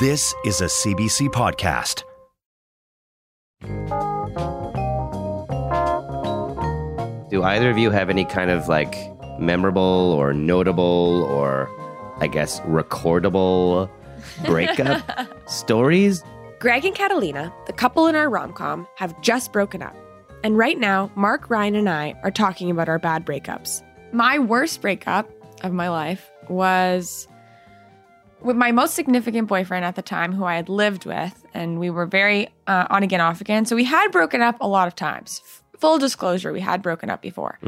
This is a CBC podcast. Do either of you have any kind of like memorable or notable or I guess recordable breakup stories? Greg and Catalina, the couple in our rom com, have just broken up. And right now, Mark, Ryan, and I are talking about our bad breakups. My worst breakup of my life was with my most significant boyfriend at the time, who I had lived with, and we were very uh, on again, off again. So we had broken up a lot of times. F- full disclosure, we had broken up before.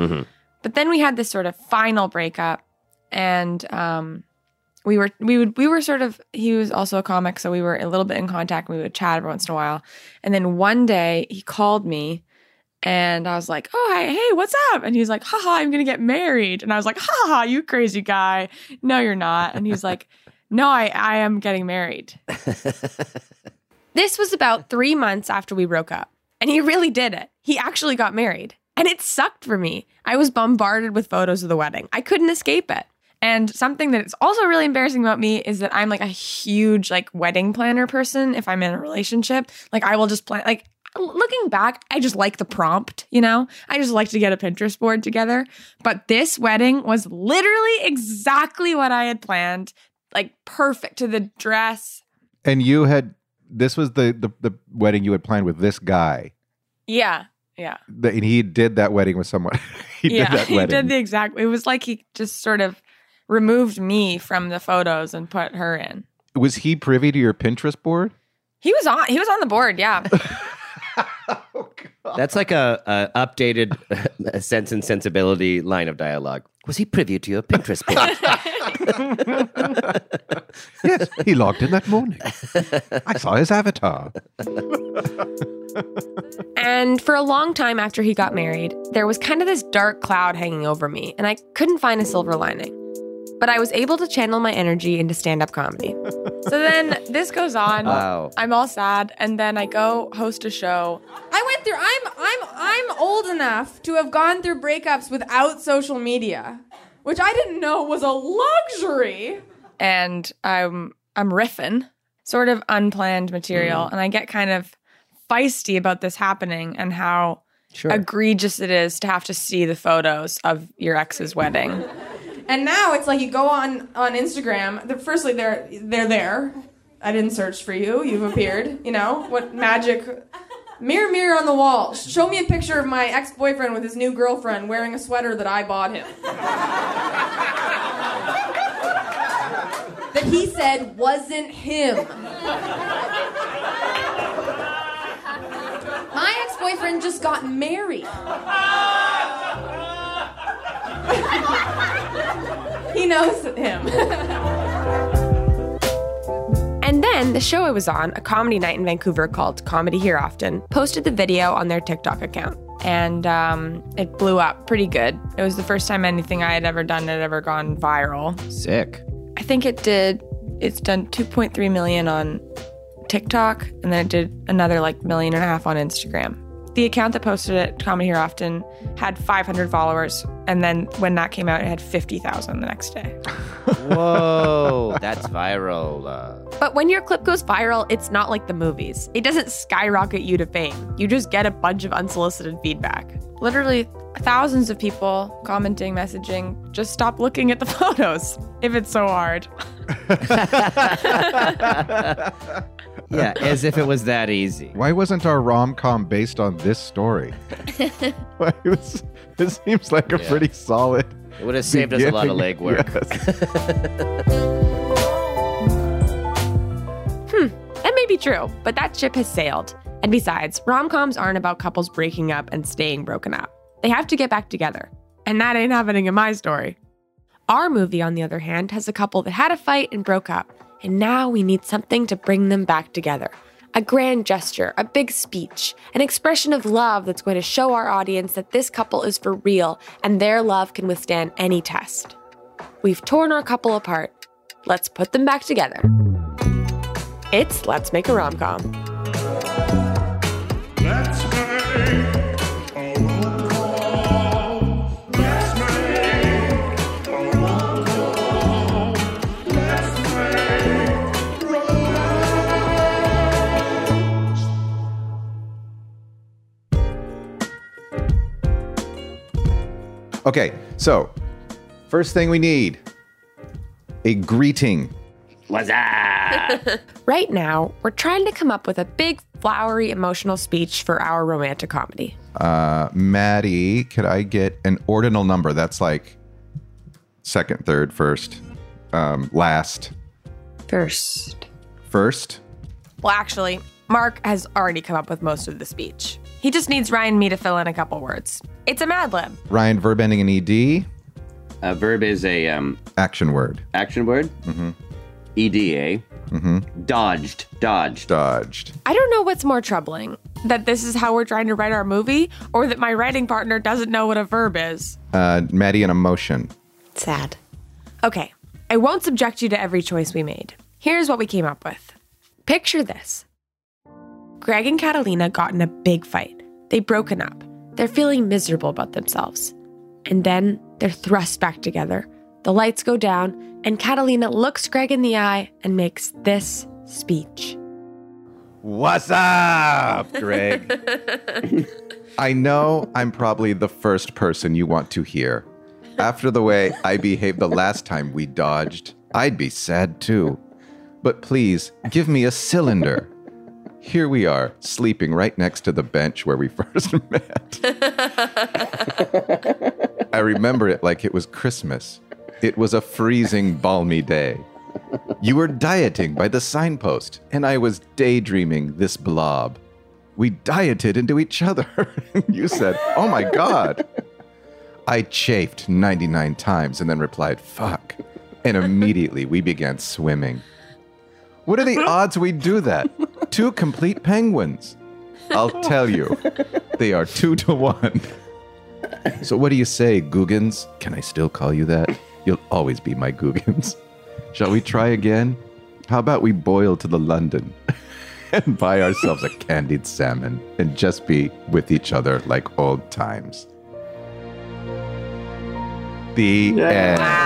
But then we had this sort of final breakup, and um, we were we would we were sort of he was also a comic, so we were a little bit in contact. We would chat every once in a while, and then one day he called me. And I was like, oh, hi, hey, what's up? And he's like, haha, I'm going to get married. And I was like, haha, you crazy guy. No, you're not. And he's like, no, I, I am getting married. this was about three months after we broke up. And he really did it. He actually got married. And it sucked for me. I was bombarded with photos of the wedding. I couldn't escape it. And something that is also really embarrassing about me is that I'm like a huge like wedding planner person if I'm in a relationship. Like I will just plan like looking back, I just like the prompt, you know? I just like to get a Pinterest board together. But this wedding was literally exactly what I had planned. Like perfect to the dress. And you had this was the the, the wedding you had planned with this guy. Yeah. Yeah. The, and he did that wedding with someone. he yeah. did that he did the exact it was like he just sort of removed me from the photos and put her in. was he privy to your Pinterest board? He was on he was on the board, yeah. Oh, That's like a, a updated sense and sensibility line of dialogue. Was he privy to your Pinterest board? Yes, he logged in that morning. I saw his avatar. And for a long time after he got married, there was kind of this dark cloud hanging over me, and I couldn't find a silver lining. But I was able to channel my energy into stand up comedy. so then this goes on. Wow. I'm all sad, and then I go host a show. I went through. I'm I'm I'm old enough to have gone through breakups without social media, which I didn't know was a luxury. and I'm I'm riffing, sort of unplanned material, mm. and I get kind of feisty about this happening and how Sure. egregious it is to have to see the photos of your ex's wedding. And now it's like you go on on Instagram. Firstly, they're they're there. I didn't search for you. You've appeared. You know what magic? Mirror, mirror on the wall. Show me a picture of my ex boyfriend with his new girlfriend wearing a sweater that I bought him. that he said wasn't him. My ex boyfriend just got married. He knows him. And then the show I was on, a comedy night in Vancouver called Comedy Here Often, posted the video on their TikTok account. And um, it blew up pretty good. It was the first time anything I had ever done had ever gone viral. Sick. I think it did, it's done 2.3 million on TikTok, and then it did another like million and a half on Instagram. The account that posted it, Comedy Here Often, had 500 followers. And then when that came out, it had 50,000 the next day. Whoa, that's viral. Uh, But when your clip goes viral, it's not like the movies. It doesn't skyrocket you to fame. You just get a bunch of unsolicited feedback. Literally thousands of people commenting, messaging, just stop looking at the photos if it's so hard. yeah, as if it was that easy. Why wasn't our rom com based on this story? Why it, was, it seems like a Yeah. pretty solid. It would have saved us a lot of legwork. Yes. Hmm, that may be true, but that ship has sailed. And besides, rom coms aren't about couples breaking up and staying broken up. They have to get back together. And that ain't happening in my story. Our movie, on the other hand, has a couple that had a fight and broke up. and now we need something to bring them back together. A grand gesture, a big speech, an expression of love that's going to show our audience that this couple is for real and their love can withstand any test. We've torn our couple apart. Let's put them back together. It's Let's Make a Rom Com. Okay, so first thing we need a greeting. What's up? Right now, we're trying to come up with a big, flowery, emotional speech for our romantic comedy. Uh, Maddie, could I get an ordinal number? That's like second, third, first, um, last, First. first. Well, actually, Mark has already come up with most of the speech. He just needs Ryan and me to fill in a couple words. It's a Mad Lib. Ryan, verb ending in ed, A verb is a um, action word. action word. Mm-hmm. EDA. Mm-hmm. Dodged. Dodged. Dodged. I don't know what's more troubling that this is how we're trying to write our movie, or that my writing partner doesn't know what a verb is. Uh, Maddie, an emotion. Sad. Okay, I won't subject you to every choice we made. Here's what we came up with. Picture this Greg and Catalina got in a big fight. They've broken up. They're feeling miserable about themselves. And then they're thrust back together. The lights go down, and Catalina looks Greg in the eye and makes this speech. What's up, Greg? I know I'm probably the first person you want to hear. After the way I behaved the last time we dodged, I'd be sad too. But please, give me a cylinder. Here we are, sleeping right next to the bench where we first met. I remember it like it was Christmas. It was a freezing, balmy day. You were dieting by the signpost, and I was daydreaming this blob. We dieted into each other. you said, Oh my God. I chafed 99 times and then replied, Fuck. And immediately we began swimming. What are the odds we do that? Two complete penguins. I'll tell you, they are two to one. So, what do you say, Googans? Can I still call you that? You'll always be my Googans. Shall we try again? How about we boil to the London and buy ourselves a candied salmon and just be with each other like old times? The end.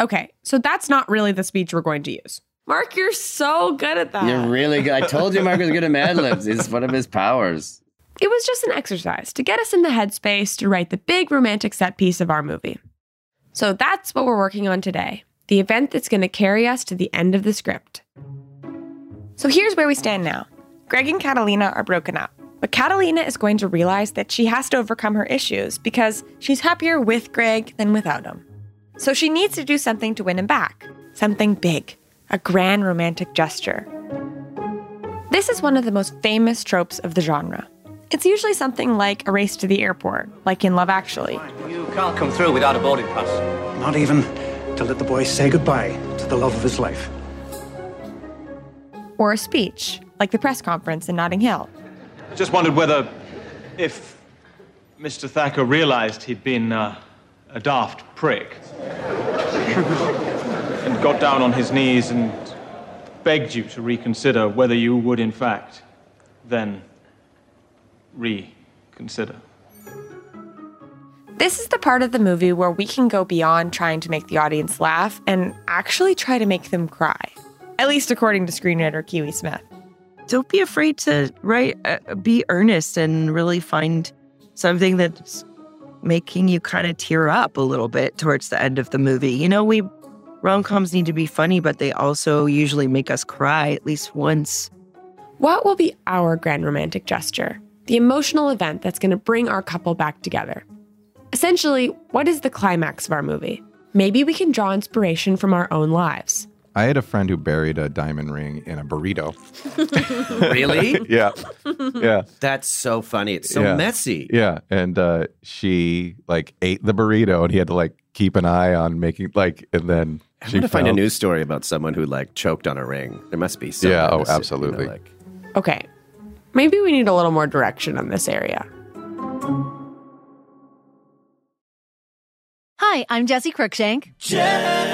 Okay, so that's not really the speech we're going to use. Mark, you're so good at that. You're really good. I told you Mark was good at Mad Libs. It's one of his powers. It was just an exercise to get us in the headspace to write the big romantic set piece of our movie. So that's what we're working on today the event that's going to carry us to the end of the script. So here's where we stand now Greg and Catalina are broken up, but Catalina is going to realize that she has to overcome her issues because she's happier with Greg than without him. So she needs to do something to win him back something big, a grand romantic gesture. This is one of the most famous tropes of the genre. It's usually something like a race to the airport, like in Love Actually. You can't come through without a boarding pass. Not even to let the boy say goodbye to the love of his life. Or a speech, like the press conference in Notting Hill. I just wondered whether, if Mr. Thacker realized he'd been uh, a daft prick and got down on his knees and begged you to reconsider whether you would, in fact, then reconsider. This is the part of the movie where we can go beyond trying to make the audience laugh and actually try to make them cry. At least according to screenwriter Kiwi Smith. don't be afraid to write uh, be earnest and really find something that's making you kind of tear up a little bit towards the end of the movie you know we rom-coms need to be funny but they also usually make us cry at least once What will be our grand romantic gesture? The emotional event that's going to bring our couple back together. Essentially, what is the climax of our movie? Maybe we can draw inspiration from our own lives. I had a friend who buried a diamond ring in a burrito. Really? Yeah. Yeah. That's so funny. It's so Yeah. messy. Yeah. And uh, she like ate the burrito and he had to like keep an eye on making like, and then I'm she gonna find a news story about someone who like choked on a ring. There must be. Some Yeah, in oh, this, you know, absolutely. like- Okay. Maybe we need a little more direction on this area. Hi, I'm Jessi Cruickshank. Jessi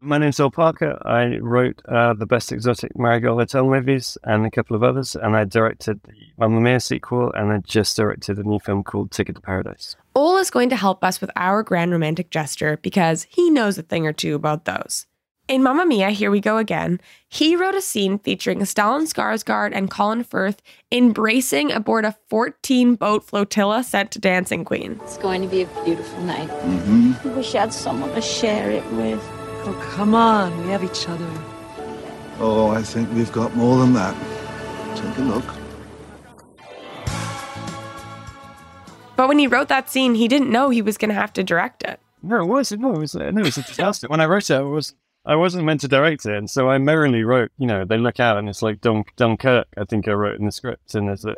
My name's Ol Parker. I wrote uh, the Best Exotic Marigold Hotel movies and a couple of others, and I directed the Mamma Mia sequel, and I just directed a new film called Ticket to Paradise. Ol is going to help us with our grand romantic gesture because he knows a thing or two about those. In Mamma Mia, Here We Go Again, he wrote a scene featuring Stellan Skarsgård and Colin Firth embracing aboard a 14 boat flotilla sent to Dancing Queen. It's going to be a beautiful night. Mm-hmm. I wish I had someone to share it with. Oh, come on. We have each other. Oh, I think we've got more than that. Take a look. But when he wrote that scene, he didn't know he was going to have to direct it. No, it was no, it was no, it was a disaster. when I wrote it, I was I wasn't meant to direct it, and so I merrily wrote. You know, they look out and it's like Dun- Dunkirk. I think I wrote in the script, and there's a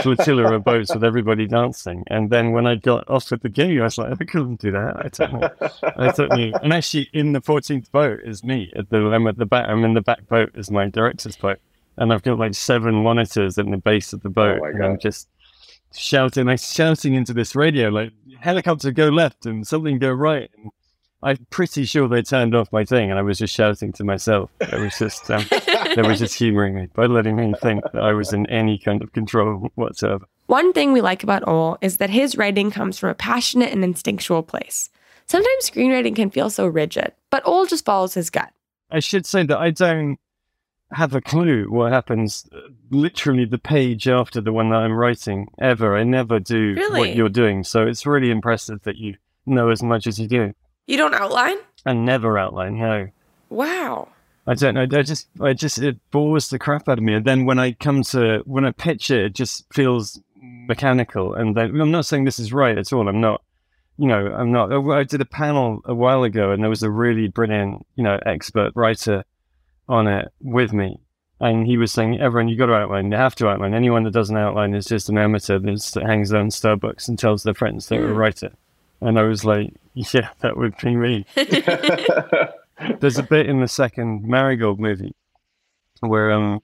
flotilla of boats with everybody dancing. And then when I got offered the gig, I was like, I couldn't do that. I totally, I totally. And actually, in the 14th boat is me. At the I'm at the back. I'm in the back boat is my director's boat, and I've got like seven monitors in the base of the oh boat, my and I'm just shouting, like shouting into this radio, like helicopter go left and something go right. And I'm pretty sure they turned off my thing, and I was just shouting to myself. It was just um, they were just humoring me by letting me think that I was in any kind of control whatsoever. One thing we like about Ol is that his writing comes from a passionate and instinctual place. Sometimes screenwriting can feel so rigid, but Ol just follows his gut. I should say that I don't have a clue what happens uh, literally the page after the one that I'm writing ever. I never do Really? what you're doing, so it's really impressive that you know as much as you do You don't outline? I never outline. No. Wow. I don't know. I just, I just, it bores the crap out of me. And then when I come to, when I pitch it, it just feels mechanical. And then, I'm not saying this is right at all. I'm not, you know, I'm not. I did a panel a while ago and there was a really brilliant, you know, expert writer on it with me. And he was saying, everyone, you got to outline. You have to outline. Anyone that doesn't outline is just an amateur that hangs out in Starbucks and tells their friends they're a Hmm. writer. And I was like, yeah, that would be me. There's a bit in the second Marigold movie where um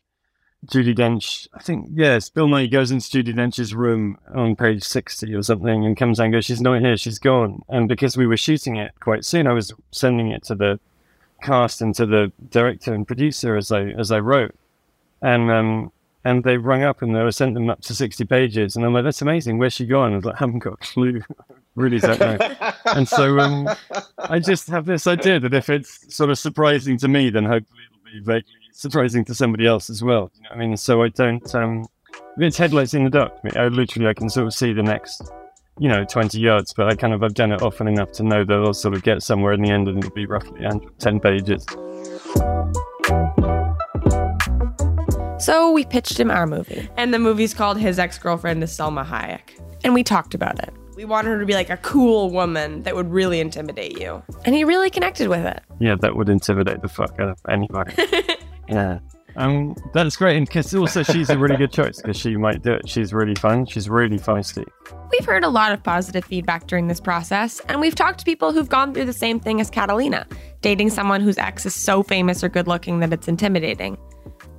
Judi Dench, I think, yes, Bill Nighy goes into Judi Dench's room on page 60 or something and comes and goes, She's not here, she's gone. And because we were shooting it quite soon, I was sending it to the cast and to the director and producer as I as I wrote. And um and they rung up and they were sent them up to 60 pages. And I'm like, that's amazing. Where's she gone? I was like, I haven't got a clue. Really don't know. and so um, I just have this idea that if it's sort of surprising to me, then hopefully it'll be vaguely surprising to somebody else as well. You know I mean? So I don't, um, it's headlights in the dark. I, mean, I literally, I can sort of see the next, you know, 20 yards, but I kind of, I've done it often enough to know that I'll sort of get somewhere in the end and it'll be roughly ten pages. So we pitched him our movie, and the movie's called His Ex Girlfriend is Salma Hayek. And we talked about it. We wanted her to be like a cool woman that would really intimidate you. And he really connected with it. Yeah, that would intimidate the fuck out of anybody. yeah. Um, that's great. And because also she's a really good choice because she might do it. She's really fun. She's really feisty. We've heard a lot of positive feedback during this process, and we've talked to people who've gone through the same thing as Catalina, dating someone whose ex is so famous or good looking that it's intimidating.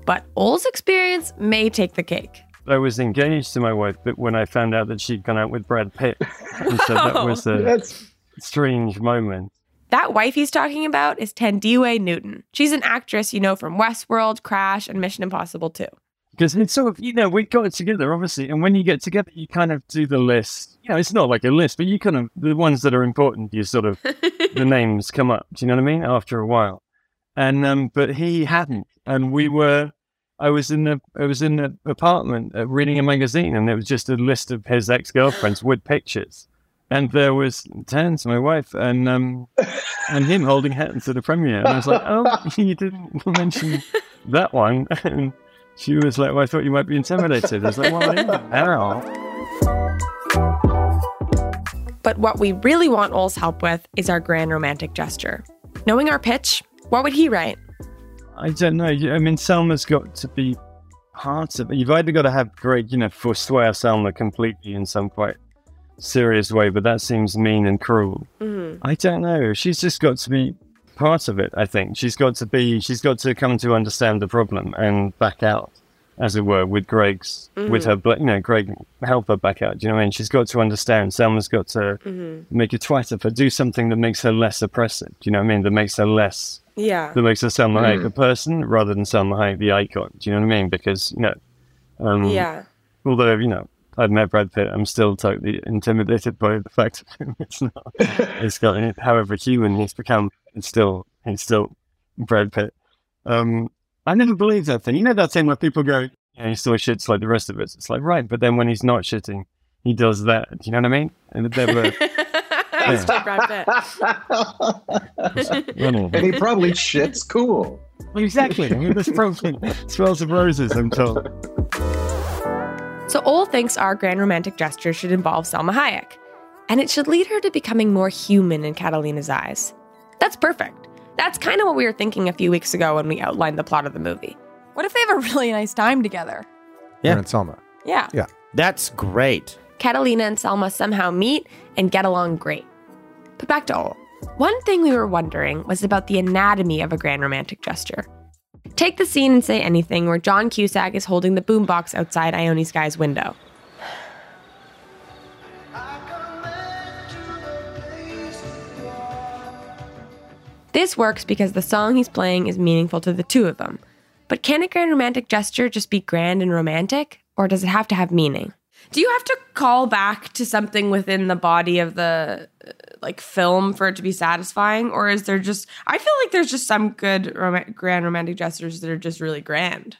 But Ol's experience may take the cake. I was engaged to my wife, but when I found out that she'd gone out with Brad Pitt, and so that Wow. was a strange moment. That wife he's talking about is Thandiwe Newton. She's an actress you know from Westworld, Crash, and Mission Impossible 2. Because it's sort of, you know, we got it together, obviously. And when you get together, you kind of do the list. You know, it's not like a list, but you kind of, the ones that are important, you sort of, the names come up. Do you know what I mean? After a while. And, um, but he hadn't. And we were, I was in the, I was in the apartment uh, reading a magazine and it was just a list of his ex girlfriends with pictures. and there was Terence, my wife, and um, and him holding hands at the premiere. And I was like, "Oh, you didn't mention that one." And she was like, "Well, I thought you might be intimidated." I was like, "Well, yeah, ow." But what we really want Ol's help with is our grand romantic gesture. Knowing our pitch, what would he write? I don't know. I mean, Salma's got to be part of it. You've either got to have Greg, you know, forswear Salma completely in some quite serious way, but that seems mean and cruel. Mhm. I don't know. She's just got to be part of it. I think she's got to be. She's got to come to understand the problem and back out, as it were, with Greg's, with Mhm. her. You know, Greg help her back out. Do you know what I mean? She's got to understand. Salma's got to Mhm. make a twat of her. Do something that makes her less oppressive. Do you know what I mean? That makes her less Yeah. that makes her Salma Hayek Mm. a person rather than Salma Hayek the icon. Do you know what I mean? Because you know, um, Yeah. Although you know, I've met Brad Pitt, I'm still totally intimidated by the fact of him. It's not. It's got however human he's become. It's still he's still Brad Pitt. Um, I never believed that thing. You know that thing where people go, "Yeah, he still shits like the rest of us." It's like right, but then when he's not shitting, he does that. Do you know what I mean? And the devil. That's Yeah. Brad Pitt. and he probably shits cool. Exactly. I mean, this probably smells of roses. I'm told. So Ol thinks our grand romantic gesture should involve Salma Hayek, and it should lead her to becoming more human in Catalina's eyes. That's perfect. That's kind of what we were thinking a few weeks ago when we outlined the plot of the movie. What if they have a really nice time together? Yeah. and Salma. Yeah. Yeah. That's great. Catalina and Salma somehow meet and get along great. But back to Ol. One thing we were wondering was about the anatomy of a grand romantic gesture. Take the scene and say anything where John Cusack is holding the boombox outside Ione Skye's window. This works because the song he's playing is meaningful to the two of them. But can a grand romantic gesture just be grand and romantic? Or does it have to have meaning? Do you have to call back to something within the body of the uh, like film for it to be satisfying or is there just I feel like there's just some good rom- grand romantic gestures that are just really grand.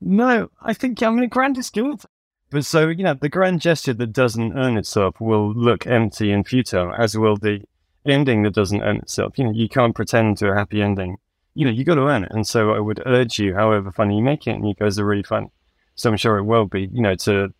No, I think I mean grand is good. But so you know, the grand gesture that doesn't earn itself will look empty and futile, as will the ending that doesn't earn itself. You know, you can't pretend to a happy ending. You know, you got to earn it. And so I would urge you, however funny you make it, and you guys are really funny, so I'm sure it will be. You know, to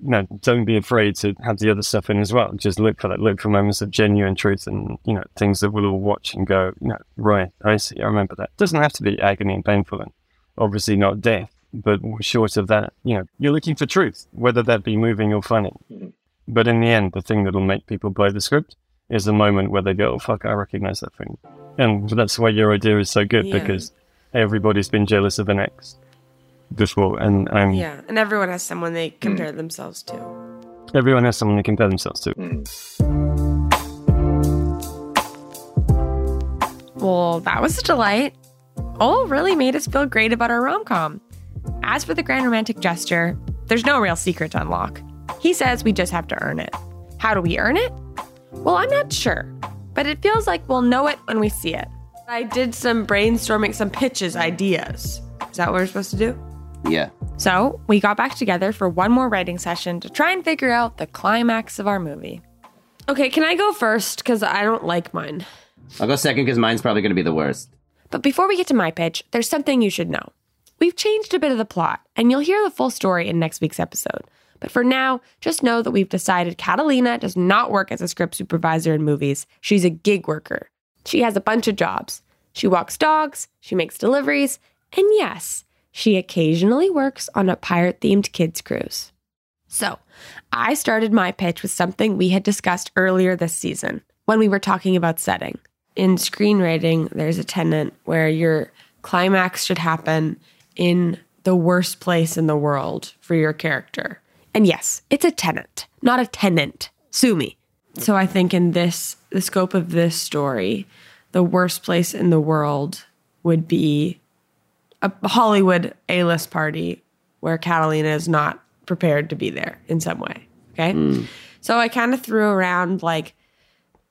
you know, don't be afraid to have the other stuff in as well. Just look for that. Look for moments of genuine truth and, you know, things that we'll all watch and go, you know, right, I see, I remember that. It doesn't have to be agony and painful and obviously not death, but short of that, you know, you're looking for truth, whether that be moving or funny. Mm-hmm. But in the end, the thing that'll make people buy the script is the moment where they go, oh, fuck, I recognize that thing. And that's why your idea is so good Yeah. because everybody's been jealous of an ex before. And I'm Yeah, and everyone has someone they compare themselves to. Everyone has someone they compare themselves to. Hmm. Well, that was a delight. Ol really made us feel great about our rom com. As for the grand romantic gesture, there's no real secret to unlock. He says we just have to earn it. How do we earn it? Well, I'm not sure, but it feels like we'll know it when we see it. I did some brainstorming, some pitches, ideas. Is that what we're supposed to do? Yeah. So we got back together for one more writing session to try and figure out the climax of our movie. Okay, can I go first? Because I don't like mine. I'll go second because mine's probably going to be the worst. But before we get to my pitch, there's something you should know. We've changed a bit of the plot, and you'll hear the full story in next week's episode. But for now, just know that we've decided Catalina does not work as a script supervisor in movies. She's a gig worker. She has a bunch of jobs. She walks dogs, she makes deliveries, and yes, she occasionally works on a pirate themed kids' cruise. So, I started my pitch with something we had discussed earlier this season when we were talking about setting. In screenwriting, there's a tenet where your climax should happen in the worst place in the world for your character. And yes, it's a tenant, not a tenant. Sue me. So I think in this, the scope of this story, the worst place in the world would be a Hollywood A list party where Catalina is not prepared to be there in some way. Okay. Hmm. So I kind of threw around like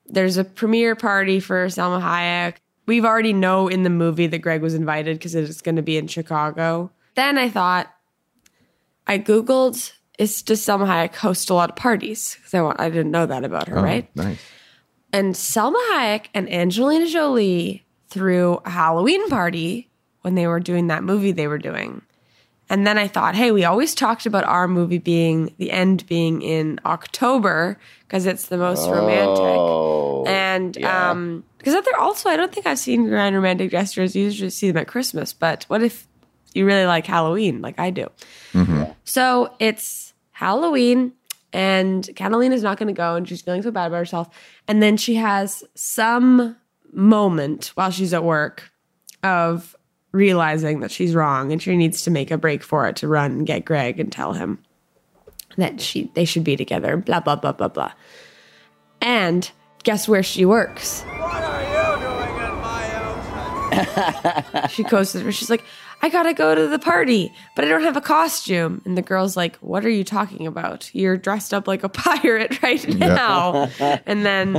there's a premiere party for Salma Hayek. We've already know in the movie that Greg was invited because it's going to be in Chicago. Then I thought, I Googled is does Salma Hayek host a lot of parties? Because I, wa- I didn't know that about her, Oh, right? Nice. And Salma Hayek and Angelina Jolie threw a Halloween party when they were doing that movie they were doing. And then I thought, hey, we always talked about our movie being the end being in October because it's the most romantic. And um because also I don't think I've seen grand romantic gestures. You usually see them at Christmas, but what if you really like Halloween like I do? Mm-hmm. So it's Halloween, and Catalina's not going to go, and she's feeling so bad about herself. And then she has some moment while she's at work of realizing that she's wrong, and she needs to make a break for it to run and get Greg and tell him that she they should be together. Blah blah blah blah blah. And guess where she works? She goes to her. She's like, I gotta go to the party, but I don't have a costume. And the girl's like, What are you talking about? You're dressed up like a pirate right now. and then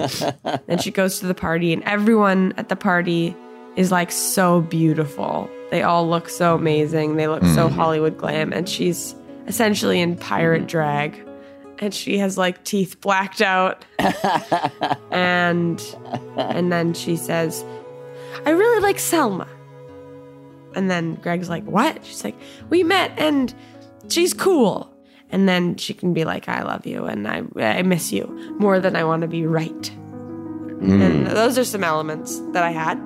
then she goes to the party, and everyone at the party is like so beautiful. They all look so amazing. They look so Mhm. Hollywood glam, and she's essentially in pirate drag. And she has like teeth blacked out. and and then she says, I really like Salma. And then Greg's like, What? She's like, We met and she's cool. And then she can be like, I love you and I, I miss you more than I want to be right. Hmm. And those are some elements that I had.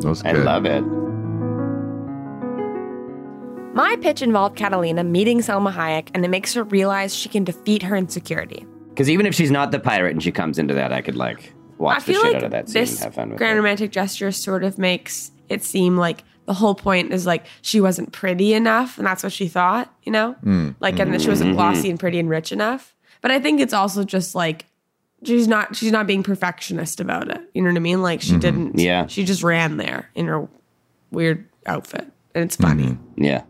Those I love it. My pitch involved Catalina meeting Salma Hayek, and it makes her realize she can defeat her insecurity. Because even if she's not the pirate and she comes into that, I could like watch I the feel shit like out of that scene and this have fun with grand it. romantic gesture sort of makes it seem like the whole point is like she wasn't pretty enough, and that's what she thought, you know, Mm. like and that she wasn't Mhm. glossy and pretty and rich enough. But I think it's also just like she's not she's not being perfectionist about it. You know what I mean? Like she Mhm. didn't. Yeah. She just ran there in her weird outfit, and it's funny. Yeah.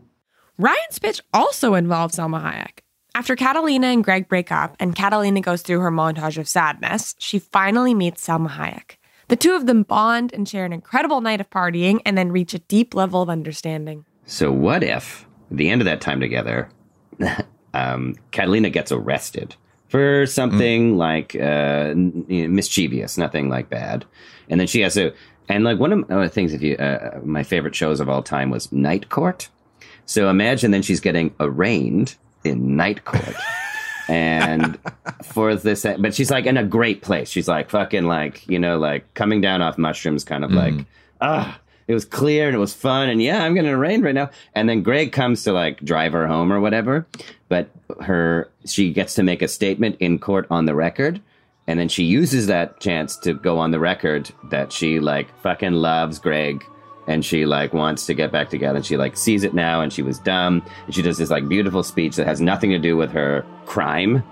Ryan's pitch also involves Salma Hayek. After Catalina and Greg break up and Catalina goes through her montage of sadness, she finally meets Salma Hayek. The two of them bond and share an incredible night of partying and then reach a deep level of understanding. So what if at the end of that time together, um, Catalina gets arrested for something like uh, you know, mischievous, nothing like bad, and then she has to. And like one of the things, if you, uh, my favorite shows of all time was Night Court. So imagine then she's getting arraigned in Night Court. and for this, but she's like in a great place. She's like fucking like, you know, like coming down off mushrooms, kind of like, ah, it was clear and it was fun. And yeah, I'm getting rain right now. And then Greg comes to like drive her home or whatever. But her, she gets to make a statement in court on the record. And then she uses that chance to go on the record that she like fucking loves Greg and she like wants to get back together. And she like sees it now and she was dumb. And she does this like beautiful speech that has nothing to do with her crime.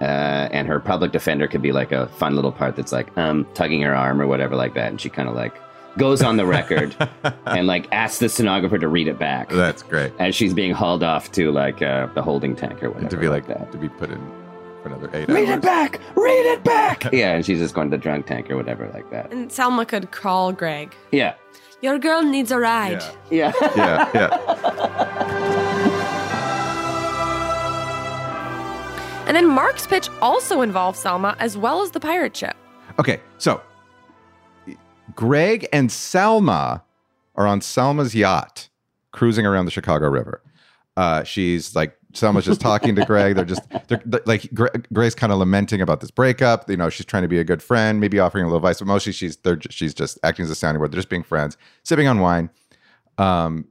Uh, and her public defender could be like a fun little part that's like um tugging her arm or whatever like that. And she kind of like goes on the record and like asks the stenographer to read it back. That's great. As she's being hauled off to like uh, the holding tank or whatever to be like, that. to be put in for another eight read hours. it back! Read it back! Yeah and she's just going to the drunk tank or whatever like that. And Salma could call Greg. yeah Your girl needs a ride. yeah yeah yeah And then Mark's pitch also involves Salma as well as the pirate ship. Okay, so Greg and Salma are on Salma's yacht cruising around the Chicago River. Uh, she's like Salma's just talking to Greg. They're just they're, they're- like Gre- Greg's kind of lamenting about this breakup. You know, she's trying to be a good friend, maybe offering a little advice, but mostly she's they're she's just acting as a sounding board. They're just being friends, sipping on wine. Um,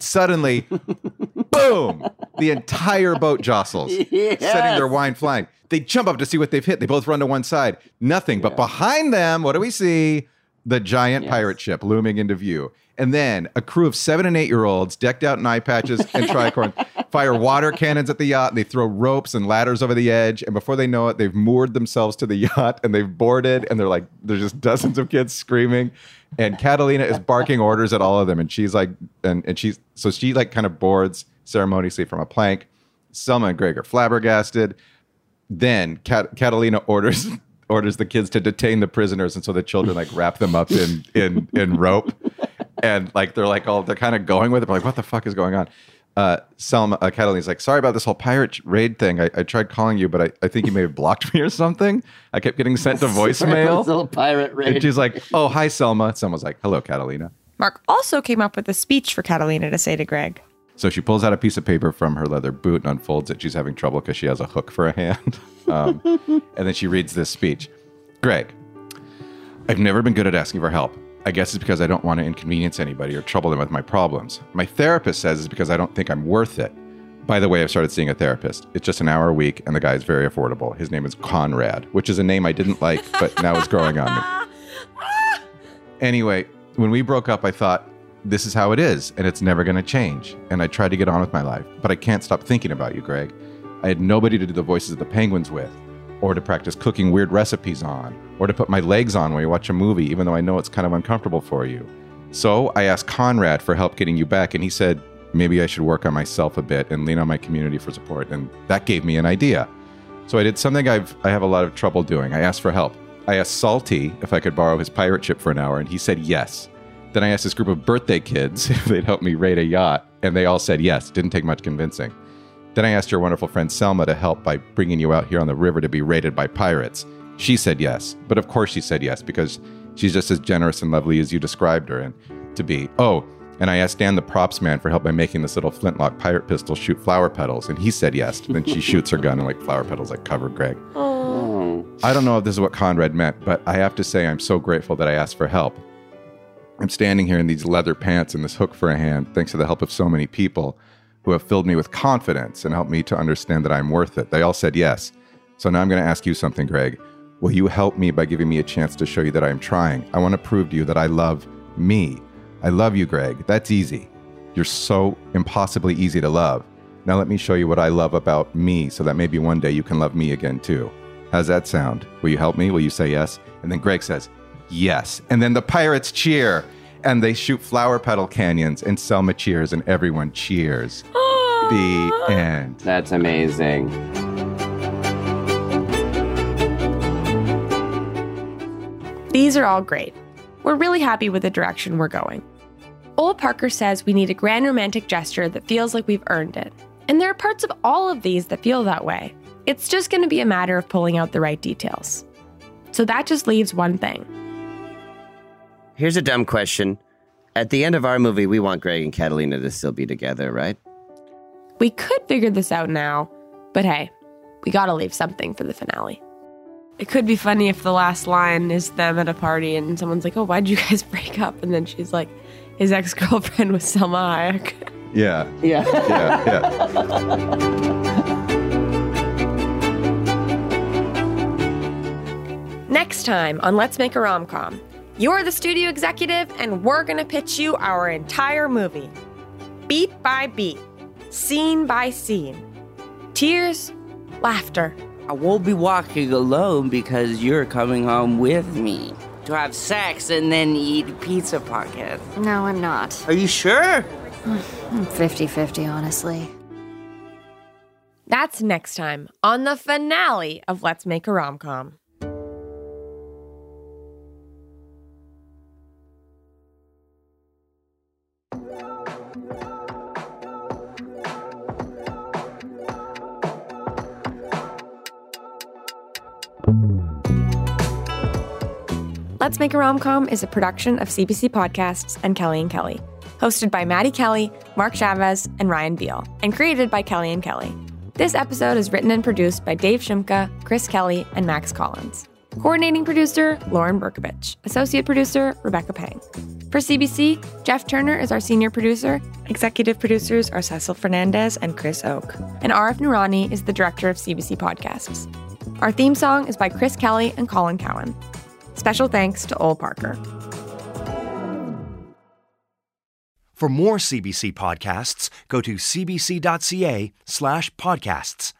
suddenly, boom! The entire boat jostles, Yes. setting their wine flying. They jump up to see what they've hit. They both run to one side. Nothing. But behind them, what do we see? The giant pirate ship looming into view. And then a crew of seven and eight year olds, decked out in eye patches and tricorn, fire water cannons at the yacht. And they throw ropes and ladders over the edge. And before they know it, they've moored themselves to the yacht and they've boarded. And they're like, there's just dozens of kids screaming. And Catalina is barking orders at all of them. And she's like, and, and she's, so she like kind of boards ceremoniously from a plank. Salma and Greg are flabbergasted. Then Cat- Catalina orders orders the kids to detain the prisoners, and so the children like wrap them up in in in rope, and like they're like all they're kind of going with it, but like what the fuck is going on? Uh, Salma, uh, Catalina's like, sorry about this whole pirate raid thing. I, I tried calling you, but I, I think you may have blocked me or something. I kept getting sent to voicemail. This little pirate raid. And she's like, oh, hi, Salma. Salma's like, hello, Catalina. Mark also came up with a speech for Catalina to say to Greg. So she pulls out a piece of paper from her leather boot and unfolds it. She's having trouble because she has a hook for a hand. Um, and then she reads this speech Greg, I've never been good at asking for help. I guess it's because I don't want to inconvenience anybody or trouble them with my problems. My therapist says it's because I don't think I'm worth it. By the way, I've started seeing a therapist. It's just an hour a week, and the guy is very affordable. His name is Conrad, which is a name I didn't like, but now it's growing on me. Anyway, when we broke up, I thought, this is how it is, and it's never going to change. And I tried to get on with my life, but I can't stop thinking about you, Greg. I had nobody to do the voices of the penguins with, or to practice cooking weird recipes on, or to put my legs on while you watch a movie, even though I know it's kind of uncomfortable for you. So I asked Conrad for help getting you back, and he said maybe I should work on myself a bit and lean on my community for support. And that gave me an idea. So I did something I've I have a lot of trouble doing. I asked for help. I asked Salty if I could borrow his pirate ship for an hour, and he said yes. Then I asked this group of birthday kids if they'd help me raid a yacht, and they all said yes. Didn't take much convincing. Then I asked your wonderful friend Salma to help by bringing you out here on the river to be raided by pirates. She said yes, but of course she said yes because she's just as generous and lovely as you described her and to be. Oh, and I asked Dan the props man for help by making this little flintlock pirate pistol shoot flower petals, and he said yes. then she shoots her gun and like flower petals like cover Greg. I don't know if this is what Conrad meant, but I have to say I'm so grateful that I asked for help. I'm standing here in these leather pants and this hook for a hand, thanks to the help of so many people who have filled me with confidence and helped me to understand that I'm worth it. They all said yes. So now I'm going to ask you something, Greg. Will you help me by giving me a chance to show you that I am trying? I want to prove to you that I love me. I love you, Greg. That's easy. You're so impossibly easy to love. Now let me show you what I love about me so that maybe one day you can love me again too. How's that sound? Will you help me? Will you say yes? And then Greg says, yes. And then the pirates cheer and they shoot flower petal canyons and Salma cheers and everyone cheers. the end. That's amazing. These are all great. We're really happy with the direction we're going. Ol Parker says we need a grand romantic gesture that feels like we've earned it. And there are parts of all of these that feel that way. It's just going to be a matter of pulling out the right details. So that just leaves one thing. Here's a dumb question. At the end of our movie, we want Greg and Catalina to still be together, right? We could figure this out now, but hey, we gotta leave something for the finale. It could be funny if the last line is them at a party and someone's like, Oh, why'd you guys break up? And then she's like, His ex girlfriend was Salma Hayek. Yeah. Yeah. Yeah. Yeah. Next time on Let's Make a Rom Com, you're the studio executive and we're gonna pitch you our entire movie. Beat by beat, scene by scene. Tears, laughter. I won't be walking alone because you're coming home with me to have sex and then eat pizza pocket. No, I'm not. Are you sure? Mm, I'm 50 50, honestly. That's next time on the finale of Let's Make a Rom Com. Let's Make a Rom Com is a production of CBC Podcasts and Kelly and Kelly, hosted by Maddie Kelly, Mark Chavez, and Ryan Beil, and created by Kelly and Kelly. This episode is written and produced by Dave Shimka, Chris Kelly, and Max Collins. Coordinating producer, Lauren Berkovich. Associate producer, Rebecca Pang. For CBC, Jeff Turner is our senior producer. Executive producers are Cecil Fernandez and Chris Oak. And Arif Noorani is the director of CBC Podcasts. Our theme song is by Chris Kelly and Colin Cowan. Special thanks to Ol Parker. For more CBC podcasts, go to cbc.ca slash podcasts.